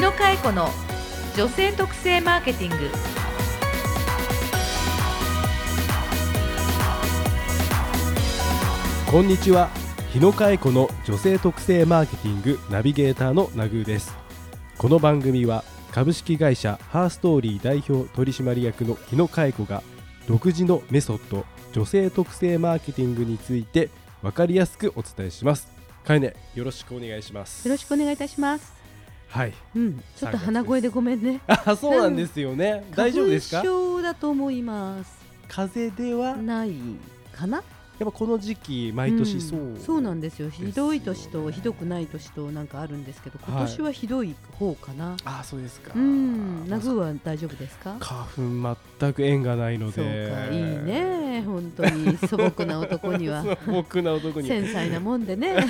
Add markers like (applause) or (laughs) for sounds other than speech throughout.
野佳恵子の女性特性マーケティング。こんにちは。日野佳恵子の女性特性マーケティングナビゲーターのナグーです。この番組は株式会社ハーストーリー代表取締役の日野佳恵子が独自のメソッド女性特性マーケティングについて分かりやすくお伝えします。かえねよろしくお願いします。よろしくお願いいたします。はいうん、ちょっと鼻声でごめんね。あそうなんですよね、大丈夫ですか？だと思います。風邪では？ないかな？やっぱこの時期毎年そう、んそうなんですよ。ひどい年とひどくない年となんかあるんですけど、今年はひどい方かな。あそうですか。うん、ナグーは大丈夫ですか？花粉全く縁がないのそうでか、いいね。本当に素朴な男には。(laughs) 僕な男に繊細なもんでね。(laughs) もう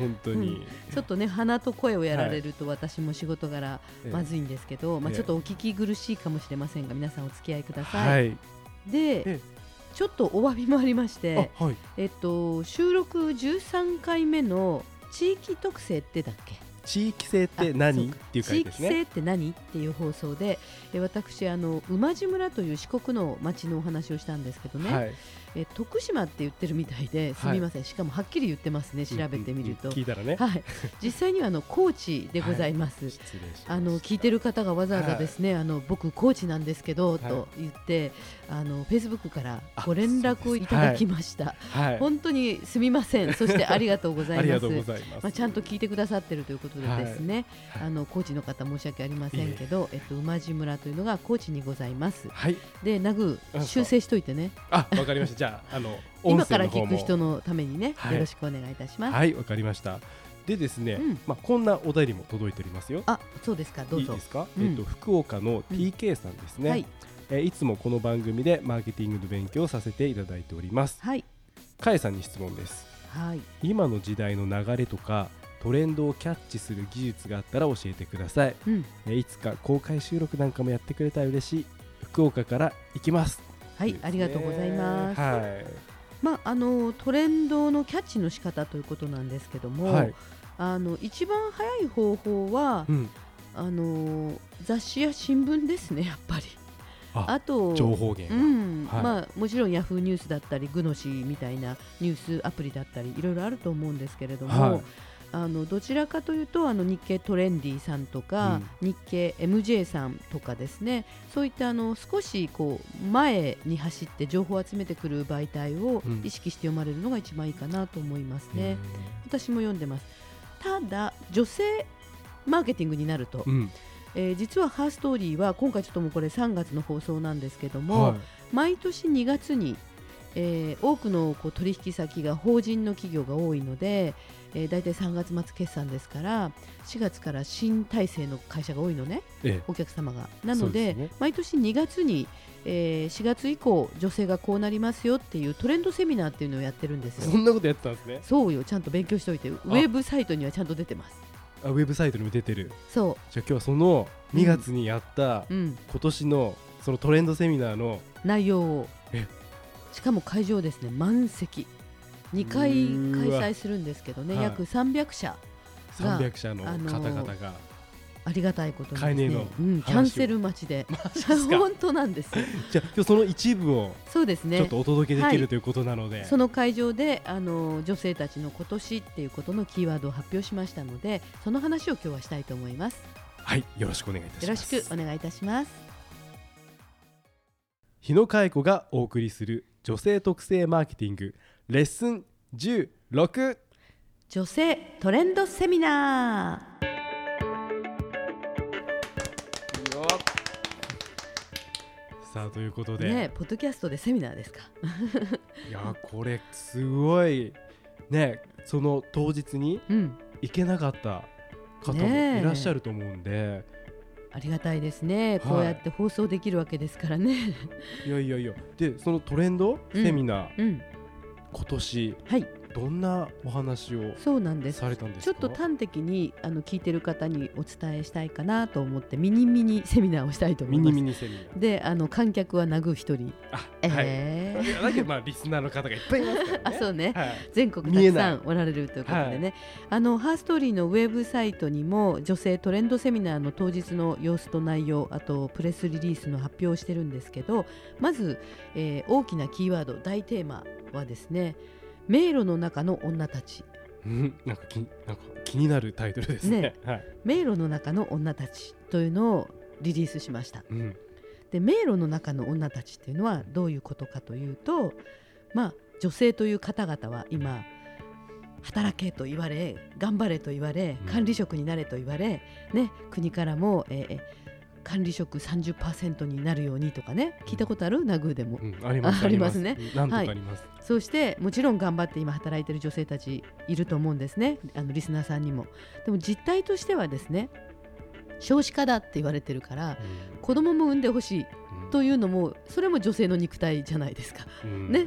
本当に、ちょっとね鼻と声をやられると私も仕事柄ええまずいんですけど、まあええ。ちょっとお聞き苦しいかもしれませんが皆さんお付き合いください。はい。で、えちょっとお詫びもありまして、あはい。えっと、収録13回目の地域特性ってだっけ？地域性ってあ何？っていう回地域ですね。性って何？っていう放送でえ私あの馬路村という四国の町のお話をしたんですけどね、はいえ徳島って言ってるみたいですみません、しかもはっきり言ってますね調べてみると、うんうん聞いたらね。はい、実際にはあの高知でございます、失礼しましたあの聞いてる方がわざわざですね、あの僕高知なんですけど、はい。と言ってあのフェイスブックからあご連絡をいただきました。はい。本当にすみません。そしてありがとうございます。ありがとうございます。まあちゃんと聞いてくださってるということでですね、はい。あの高知の方申し訳ありませんけど、えっと馬路村というのが高知にございます。はい。で、ナグあ修正しといてね。あわかりましたじゃああの今から聞く人のためにね、はい。よろしくお願いいたします。はいわかりました。でですね、うん。まあこんなお便りも届いておりますよ。あ、そうですか。どうぞ。えっと福岡のうん。TK さんですね、はい。えーいつもこの番組でマーケティングの勉強をさせていただいております。はい。かえさんに質問です。はい。今の時代の流れとかトレンドをキャッチする技術があったら教えてください、うん。えーいつか公開収録なんかもやってくれたら嬉しい。福岡から行きますはい、ありがとうございます。はい。まああのトレンドのキャッチの仕方ということなんですけども、はい、あの一番早い方法はうん、あの雑誌や新聞ですねやっぱり。ああと情報源が、うん。はい。まあ、もちろんヤフーニュースだったりグノシーみたいなニュースアプリだったりいろいろあると思うんですけれども、はいあのどちらかというとあの日経トレンディさんとか、日経 MJ さんとかですね。そういったあの少しこう前に走って情報を集めてくる媒体をうん。意識して読まれるのが一番いいかなと思いますね。私も読んでます。ただ女性マーケティングになると、うん、うんえー実はハーストーリーは今回ちょっともうこれ3月の放送なんですけども、はい。毎年2月に、えー多くのこう取引先が法人の企業が多いので、えー、大体3月末決算ですから4月から新体制の会社が多いのねえお客様が。なのでね。毎年2月に、えー4月以降女性がこうなりますよっていうトレンドセミナーっていうのをやってるんですよ。えそんなことやってたんですね。そうよ。ちゃんと勉強しておいて。ウェブサイトにはちゃんと出てます。あウェブサイトにも出てる。そじゃあ今日はその2月にやったう、うん、今年のそのトレンドセミナーの内容を。えしかも会場ですね。満席。2回開催するんですけどね。はい約300社が300社のあのー方々が、ありがたいことにね。えの。ですね、うん、キャンセル待ちで。(laughs) 本当なんです。よじゃあ今日その一部をそうですね。ちょっとお届けできはいるということなので、その会場であの女性たちの今年っていうことのキーワードを発表しましたのでその話を今日はしたいと思います。はい。よろしくお願いいたしよろますしくお願いいたします。日野佳恵子がお送りする女性特性マーケティングレッスン16女性トレンドセミナさあということーで、ねポッドキャストでセミナーですか？(laughs) いやこれすごい。ねその当日にうん。行けなかった方もいらっしゃると思うんで、ありがたいですね、こうやって放送できるわけですからね。い、やいやいや。でそのトレンド？うん。セミナー、うん、今年。はい、どんなお話をそうなんです。ちょかっと端的にあの聞いてる方にお伝えしたいかなと思ってミニミニセミナーをしたいと思います。ミニミニセミナー。であの観客はナグー一人、あえー。はい。だけどまあリスナーの方がいっぱいいますからね。あそうね。はい。全国たくさんおられるということでね、はい。あのハーストーリーのウェブサイトにも女性トレンドセミナーの当日の様子と内容あとプレスリリースの発表をしてるんですけどまず、えー大きなキーワード大テーマはですね迷路の中の女たち。う (laughs) んなんか気なんか気になるタイトルですね。ね (laughs) はい。迷路の中の女たちというのをリリースしました。うん。で迷路の中の女たちっていうのはどういうことかというとまあ女性という方々は今働けと言われ頑張れと言われうん。管理職になれと言われ、ね、国からも、えー管理職30%になるようにとかね。聞いたことある？ナグーでも、うんありますああります。(laughs) ねうんなんとかあります。そうしてもちろん頑張って今働いてる女性たちいると思うんですね。あのリスナーさんにも。でも実態としてはですね少子化だって言われてるから子供も産んでほしいというのもそれも女性の肉体じゃないですか。うん。ね。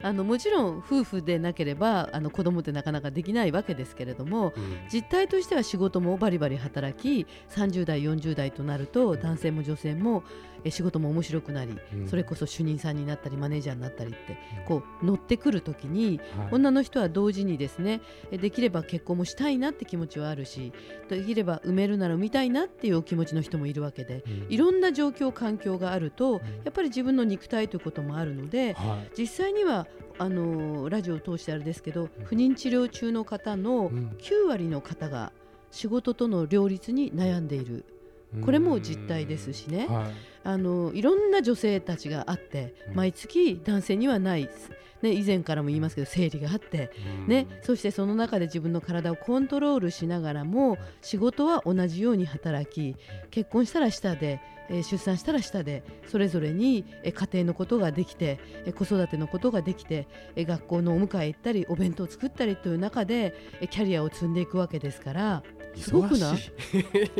あのもちろん夫婦でなければあの子供ってなかなかできないわけですけれどもうん。実態としては仕事もバリバリ働き30代40代となると男性も女性もえ仕事も面白くなりうん。それこそ主任さんになったりマネージャーになったりってこう乗ってくる時にはい。女の人は同時にですねえできれば結婚もしたいなって気持ちはあるしできれば埋めるなら産みたいなっていうお気持ちの人もいるわけでうん。いろんな状況環境があるとん。やっぱり自分の肉体ということもあるのではい。実際にはあのラジオを通してあれですけど不妊治療中の方のうん。9割の方が仕事との両立に悩んでいるこれも実態ですしね。はい。あのいろんな女性たちがあってうん。毎月男性にはない、ね、以前からも言いますけど生理があって、ね、そしてその中で自分の体をコントロールしながらも仕事は同じように働き結婚したら下で、えー出産したら下でそれぞれに、えー家庭のことができて、えー子育てのことができて、えー学校のお迎え行ったりお弁当を作ったりという中で、えーキャリアを積んでいくわけですからすごくない？忙しい。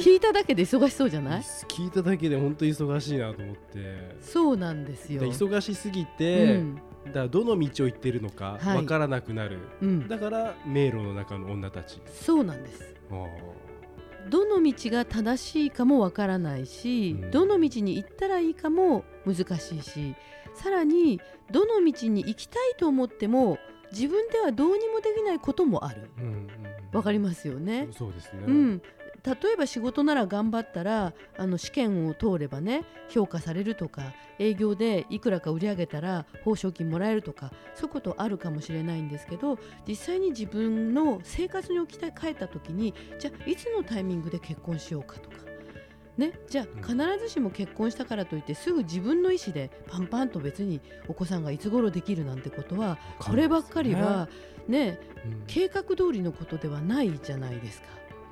聞いただけで忙しそうじゃない？(laughs) 聞いただけで本当に忙しいなと思って。そうなんですよ。で忙しすぎうて、んだからどの道を行ってるのかはい。わからなくなる、うん、だから迷路の中の女たち。そうなんです。あーどの道が正しいかもわからないし、うん。どの道に行ったらいいかも難しいしさらにどの道に行きたいと思っても自分ではどうにもできないこともある。うんうんわかりますよね。そうですね、うん、例えば仕事なら頑張ったらあの試験を通ればね評価されるとか営業でいくらか売り上げたら報奨金もらえるとかそういうことあるかもしれないんですけど実際に自分の生活に置き換えた時にじゃあいつのタイミングで結婚しようかとか。ね、じゃあ必ずしも結婚したからといってすぐ自分の意思でパンパンと別にお子さんがいつ頃できるなんてことはこればっかりはねうん計画通りのことではないじゃないですか。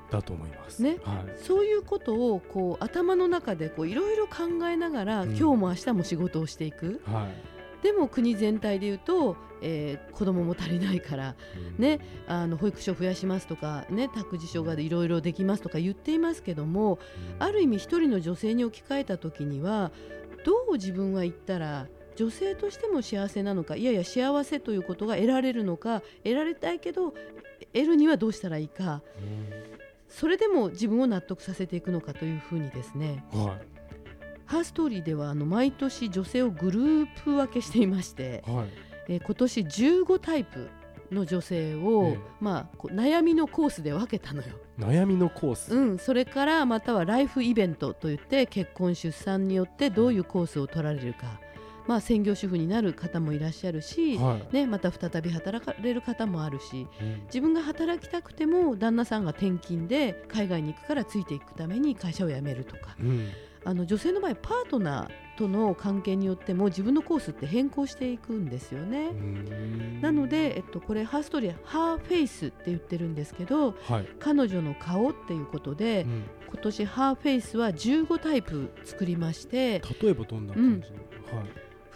だと思います。ね。はい。そういうことをこう頭の中でこういろいろ考えながら、うん。今日も明日も仕事をしていく。はい。でも国全体で言うと、えー子供も足りないから、うん。ね、あの保育所増やしますとか、ね、託児所がいろいろできますとか言っていますけどもある意味一人の女性に置き換えた時にはどう自分は言ったら女性としても幸せなのかいやいや幸せということが得られるのか得られたいけど得るにはどうしたらいいかそれでも自分を納得させていくのかというふうにですねうんはハーストーリーではあの毎年女性をグループ分けしていまして、いはい。えー今年15タイプの女性を、ええ。まあ、悩みのコースで分けたのよ。悩みのコース、うん、それからまたはライフイベントといって結婚出産によってどういうコースを取られるか、まあ、専業主婦になる方もいらっしゃるし、はい。ね、また再び働かれる方もあるしうん。自分が働きたくても旦那さんが転勤で海外に行くからついていくために会社を辞めるとか。うん。あの女性の場合パートナーとの関係によっても自分のコースって変更していくんですよね。うん。なので、えっと、これハーストーリーはハーフェイスって言ってるんですけどはい、彼女の顔っていうことで、うん。今年ハーフェイスは15タイプ作りまして例えばどんな感じの、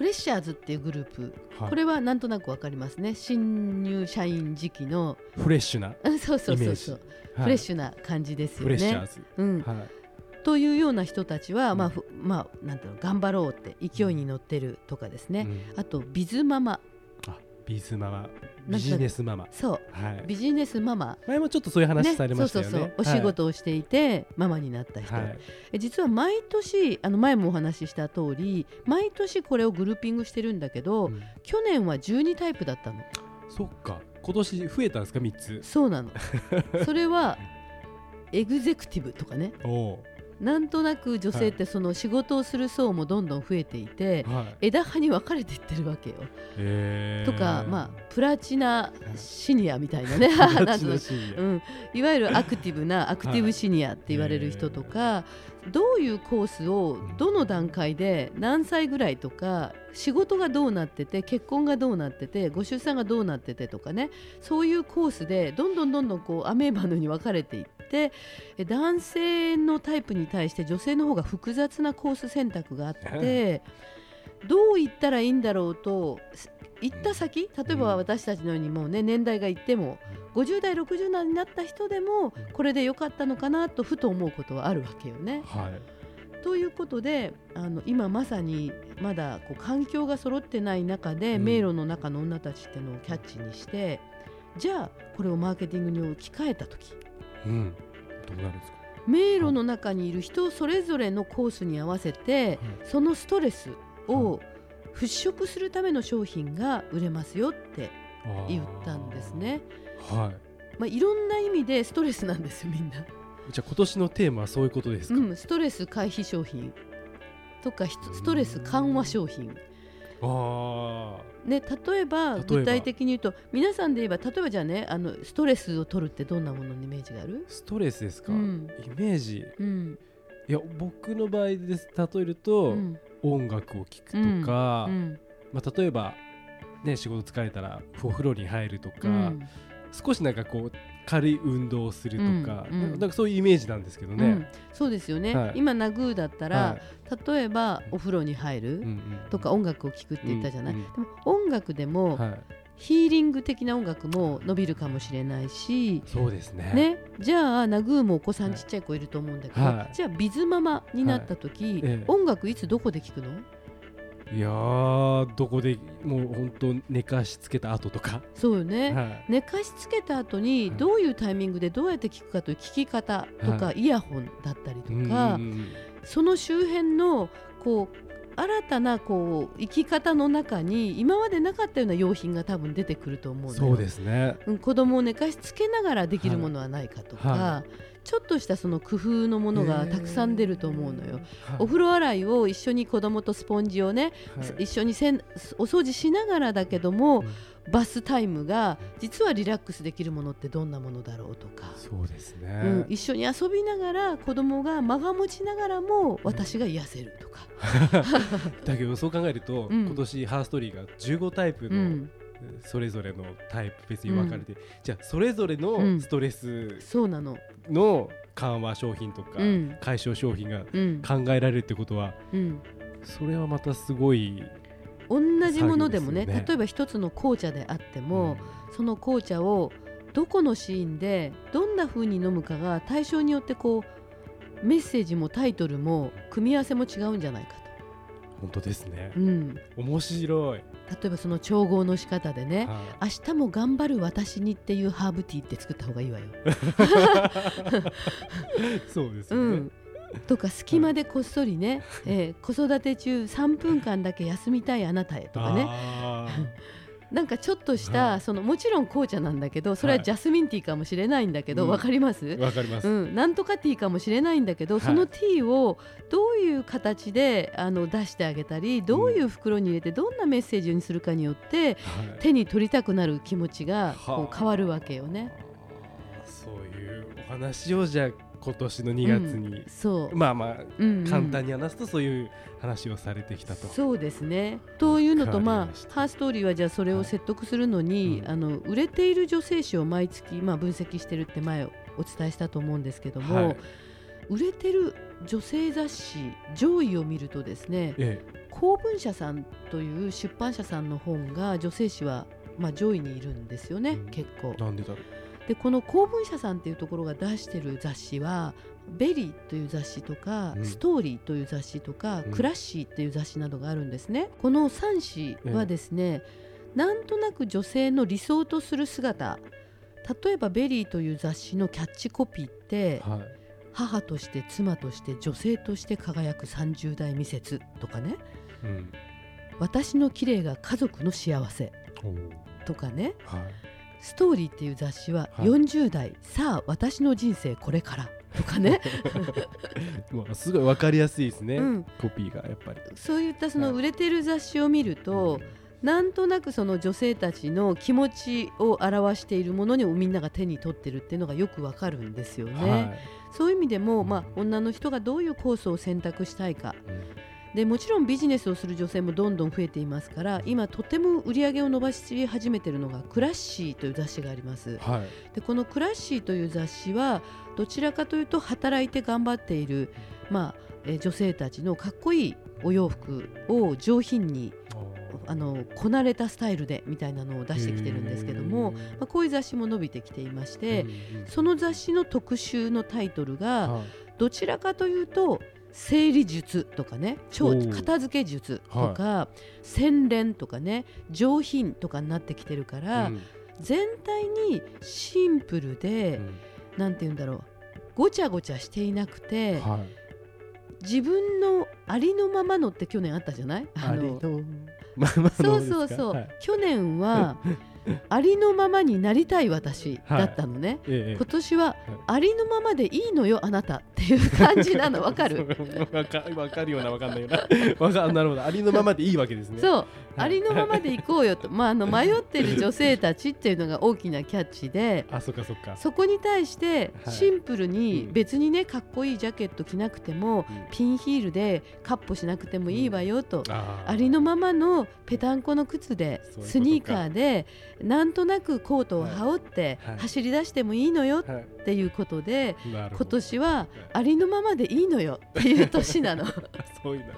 フレッシャーズっていうグループ、はい、これはなんとなくわかりますね。新入社員時期の。フレッシュな、うんそうそうそうそう、はい。フレッシュな感じですよね。うん、はい、というような人たちは、まあうんふまあ、なんていうの頑張ろうって勢いに乗ってるとかですね、うん。あとビズママ。あビーズママビジネスママ。そう。はい。ビジネスママ。前もちょっとそういう話されましたよね。そうそうそう。お仕事をしていて、ママになった人、はい。はいえ実は毎年あの前もお話しした通り毎年これをグルーピングしてるんだけど、うん。去年は12タイプだったの。そっか。今年増えたんですか？3つ。そうなの。それはエグゼクティブとかね。おおなんとなく女性ってその仕事をする層もどんどん増えていて、ーはい。枝葉に分かれていってるわけよ。とか、まあ、プラチナシニアみたいなね。なんつうん、いわゆるアクティブなアクティブシニアって言われる人とか、どういうコースをどの段階で何歳ぐらいとか仕事がどうなってて結婚がどうなっててご出産がどうなっててとかね。そういうコースでどんどんどんどんこうアメーバのように分かれていってえ男性のタイプに対して女性の方が複雑なコース選択があってどう言ったらいいんだろうとす行った先例えば私たちのようにもうね年代がいっても50代60代になった人でもこれで良かったのかなとふと思うことはあるわけよね。はい。ということであの今まさにまだこう環境が揃ってない中で、うん。迷路の中の女たちっていうのをキャッチにしてじゃあこれをマーケティングに置き換えた時うん。どうなるんですか？迷路の中にいる人それぞれのコースに合わせてそのストレスを払拭するための商品が売れますよって言ったんですね。はい。まあ、いろんな意味でストレスなんですよみんな。じゃあ今年のテーマはそういうことですか、うん、ストレス回避商品とかストレス緩和商品。あね、例えば具体的に言うと皆さんで言えば例えばじゃあねあのストレスを取るってどんなもののイメージがある？ー、ストレスですか、うん。イメージ？うん。いや僕の場合です。例えると、うん。音楽を聴くとか、うん。まあ、例えば、ね、仕事疲れたらお風呂に入るとか、うん。少しなんかこう軽い運動をするとか、うんうん。なんかそういうイメージなんですけどね。うん。そうですよね、はい。今ナグーだったら、はい。例えばお風呂に入る、とか音楽を聴くって言ったじゃない、うんうんでも音楽でも、はい、ヒーリング的な音楽も伸びるかもしれないし、そうですね。ね、じゃあナグーもお子さんちっちゃい子いると思うんだけど、はい。じゃあビズママになった時、ええ。音楽いつどこで聴くの？いやーどこでもう本当寝かしつけた後とか、そうよね、はい、寝かしつけた後にはい。どういうタイミングでどうやって聞くかという聞き方とか、はイヤホンだったりとうんか、その周辺のこう新たなこう生き方の中に今までなかったような用品が多分出てくると思うそうですね。うん、子供を寝かしつけながらできるものはないかとか、はちょっとしたその工夫のものがたくさん出ると思うのよ。はい。お風呂洗いを一緒に子供とスポンジをね、はい。一緒にせんお掃除しながらだけども、うんバスタイムが実はリラックスできるものってどんなものだろうとか、そうですね。うん、一緒に遊びながら子供が間が持ちながらも私が癒せるとか、(laughs) だけどそう考えると、うん。今年ハーストーリーが15タイプの、うん、それぞれのタイプ別に分かれて、じゃあそれぞれうん。のストレスそうなの、の緩和商品とか、うん。解消商品がうん。考えられるってことはうん、それはまたすごい、同じものでもねね。例えば一つの紅茶であっても、その紅茶をどこのシーンでどんな風に飲むかが対象によってこうメッセージもタイトルも組み合わせも違うんじゃないか本当ですね。と、う、ん、例面白い、えばその調合の仕方でねは明日も頑張る私にってい。うハーブティーって作った方がいいわよ。いそうですよね、うん、とか隙間でこっそりね、えー子育て中3分間だけ休みたいあなたへとかね。あなんかちょっとした、はいそのもちろん紅茶なんだけどそれははい。ジャスミンティーかもしれないんだけど、うん。わかります？ーわかります、うん、なんとかティーかもしれないんだけど、はい。そのティーをどういう形であの出してあげたりどういう袋に入れてどんなメッセージにするかによってはい。手に取りたくなる気持ちがこはう変わるわけよね。そういうお話をじゃあ今年の2月に、そう、まあまあ簡単に話すとそういう話をされてきたと、そうですね。というのと、まあハーストーリーはじゃあそれを説得するのに、あの売れている女性誌を毎月、まあ、分析してるって前お伝えしたと思うんですけども、はい。売れてる女性雑誌上位を見るとですねえ光文社さんという出版社さんの本が女性誌は、まあ、上位にいるんですよね、うん。結構。え。なんでだろうでこの光文社さんっていうところが出してる雑誌は「VERY」という雑誌とか、うん。 STORYという雑誌とか、うん。 CLASSY っていう雑誌などがあるんですね。この3誌はですね、なんとなく女性の理想とする姿。例えば「VERY」という雑誌のキャッチコピーってはい。母として妻として女性として輝く30代ミセスとかね。うん。私の綺麗が家族の幸せとかね。はい STORYっていう雑誌ははい。40代、さあ私の人生これからとかね、(laughs) すごいわかりやすいですね、うん、コピーがやっぱり。そういったそはい。の売れてる雑誌を見ると、なんとなくその女性たちの気持ちを表しているものにもみんなが手に取ってるっていうのがよくわかるんですよね。はい。そういう意味でも、まあ、女の人がどういうコースを選択したいか。うんでもちろんビジネスをする女性もどんどん増えていますから今とても売り上げを伸ばし始めているのがクラッシーという雑誌があります。はい。でこのクラッシーという雑誌はどちらかというと働いて頑張っている、まあえー女性たちのかっこいいお洋服を上品にあのこなれたスタイルでみたいなのを出してきてるんですけども、まあ、こういう雑誌も伸びてきていまして、その雑誌の特集のタイトルがはどちらかというと整理術とかね片付け術とか、洗練とかね上品とかになってきてるから、うん。全体にシンプルで、なんて言うんだろうごちゃごちゃしていなくて、はい。自分のありのままのって去年あったじゃない？あのそうそうそう、はい。去年は (laughs) (laughs) ありのままになりたい私だったのね、ええ今年はありのままでいいのよあなた。っていう感じなの (laughs) わかる？わかるようなわかんないような。わかなるほど。ありのままでいいわけですね。そうありのままでいこうよと、(laughs) まあ、あの迷ってる女性たちっていうのが大きなキャッチで (laughs) あそっかそっか。そこに対してはい。シンプルにうん。別にねかっこいいジャケット着なくてもうん。ピンヒールでカッポしなくてもいいわよと。ありのままのぺたんこの靴でスニーカーでなんとなくコートを羽織ってはい。走り出してもいいのよはいっていうことで今年はありのままでいいのよっていう年なの。(laughs) そういうので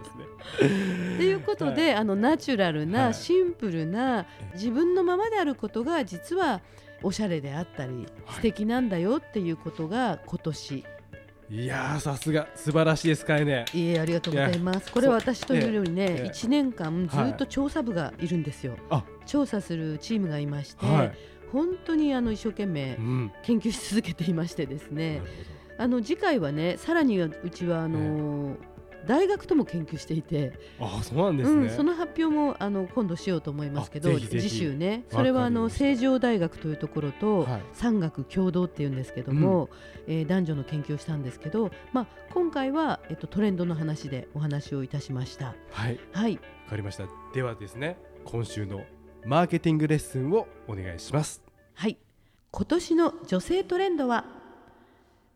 すね。ということで、あのナチュラルはない。シンプルな自分のままであることが実はおしゃれであったりはい。素敵なんだよっていうことが今年。いやーさすが。素晴らしいですかいね。いえありがとうございます。これは私というよりね、ええ1年間ずはい。っと調査部がいるんですよ、あ。調査するチームがいまして、はい。本当にあの一生懸命うん。研究し続けていましてですなねるほあの次回はねさらにうちはあの大学とも研究していて、どあそうなんですね。うん、その発表もあの今度しようと思いますけど次週ね。それはあの成城大学というところとはい。産学共同っていうんですけども、えー男女の研究をしたんですけど、まあ、今回は、えっと、トレンドの話でお話をいたしました。はい。はい。わかりました。ではですね今週のマーケティングレッスンをお願いします。はい。今年の女性トレンドは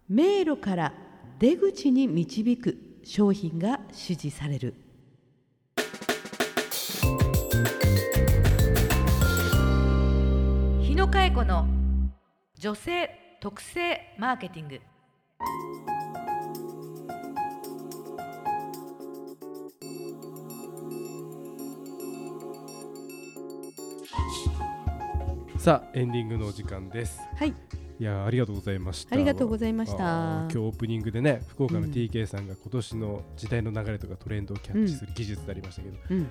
迷路から出口に導く商品が支持される。日野佳恵子の女性特性マーケティング。さあエンディングのお時間です。はいいやーありがとうございました。ありがとうございました。今日オープニングでね福岡のうん TK さんが今年の時代の流れとかトレンドをキャッチする技術でありましたけど、うん。もう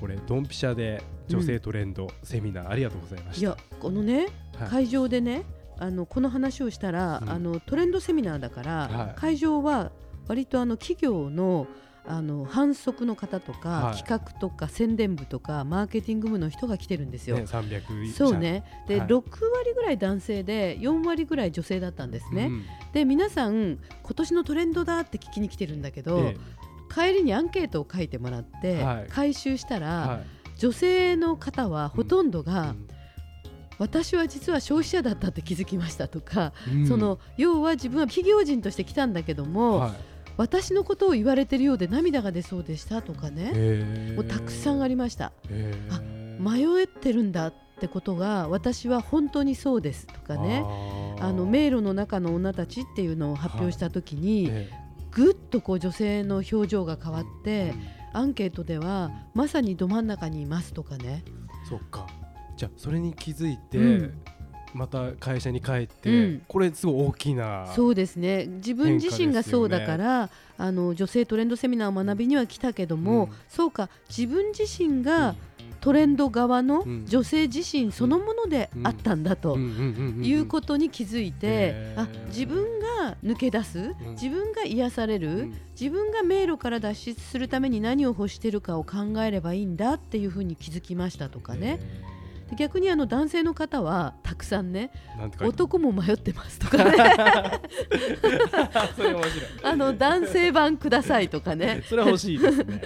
これドンピシャで女性トレンド、セミナーありがとうございました。いやこのねはい。会場でねあのこの話をしたら、うん。あのトレンドセミナーだから、はい。会場は割とあの企業のあの販促の方とか、はい。企画とか宣伝部とかマーケティング部の人が来てるんですよ。ね、300そうね。で、はい。6割ぐらい男性で4割ぐらい女性だったんですね。うんで皆さん今年のトレンドだって聞きに来てるんだけど、え帰りにアンケートを書いてもらって、はい。回収したら、女性の方はほとんどが、うん。私は実は消費者だったって気づきましたとか、うん。その要は自分は企業人として来たんだけども、はい私のことを言われてるようで涙が出そうでしたとかね、もうたくさんありました。へあー迷ってるんだってことが私は本当にそうですとかね。あの迷路の中の女たちっていうのを発表した時に、えぐっとこう女性の表情が変わっえて、アンケートではまさにど真ん中にいますとかね、そっか。じゃあそれに気づいて、うんまた会社に帰って、うん。これすごい大きなそうですね。自分自身がそうだから、あの女性トレンドセミナーを学びには来たけども、うん。そうか自分自身がトレンド側のうん。女性自身そのものであったんだと。いいうことに気づいてあ自分が抜け出す自分が癒される自分が迷路から脱出するために何を欲してるかを考えればいいんだっていうふうに気づきましたとかねで逆にあの男性の方はたくさんね男も迷ってますとかね。あの男性版くださいとかね。(laughs) それは欲しいですね。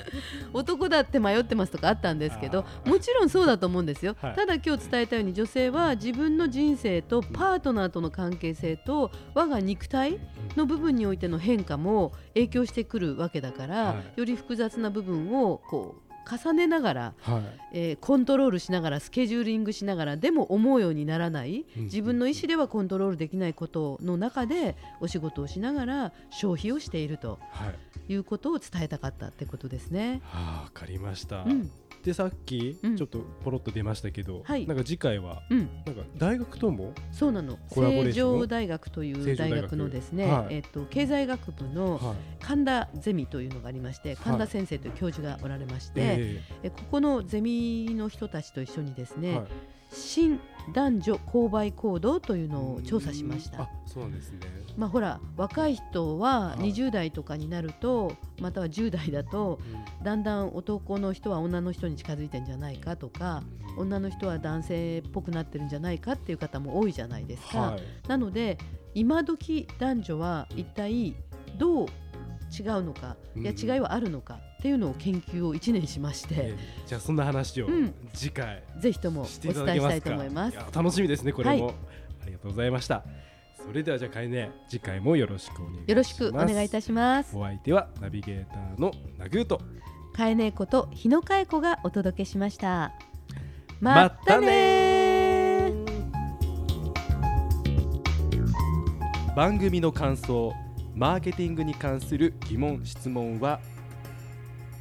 男だって迷ってますとかあったんですけどもちろんそうだと思うんですよ、はい。ただ今日伝えたように女性は自分の人生とパートナーとの関係性と我が肉体の部分においての変化も影響してくるわけだから、はより複雑な部分をこう重ねながら、はい。えーコントロールしながらスケジューリングしながらでも思うようにならない。うん自分の意思ではコントロールできないことの中でお仕事をしながら消費をしているとはい。いうことを伝えたかったってことですね。はあわかりました。うんでさっきうん。ちょっとポロッと出ましたけどはい。なんか次回はうん、なんか大学ともそうなの。成城大学という大学のですね、はい。えっと経済学部のはい。神田ゼミというのがありまして神田先生という教授がおられまして、ええ。ここのゼミの人たちと一緒にですね、新男女購買行動というのを調査しました。あそうですね。まあほら若い人ははい。20代とかになると、または10代だとだんだん男の人は女の人に近づいてんじゃないかとか女の人は男性っぽくなってるんじゃないかっていう方も多いじゃないですか。はい。なので今時男女は一体どう違うのか、いやうん。違いはあるのかっていうのを研究を1年しまして、ええじゃあそんな話をうん。次回ぜひともお伝えしたいと思います。や楽しみですねこれも、はいありがとうございました。それではじゃあかえね次回もよろしくお願いします。よろしくお願いいたします。お相手はナビゲーターのナグーと。かえねえこと日野かえ子がお届けしました。ままったね番組の感想マーケティングに関する疑問質問は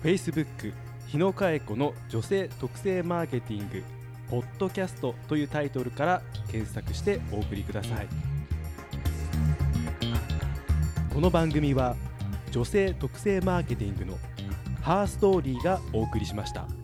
Facebook 日野佳恵子の女性特性マーケティングポッドキャストというタイトルから検索してお送りくださいこの番組は女性特性マーケティングのハーストーリーがお送りしました。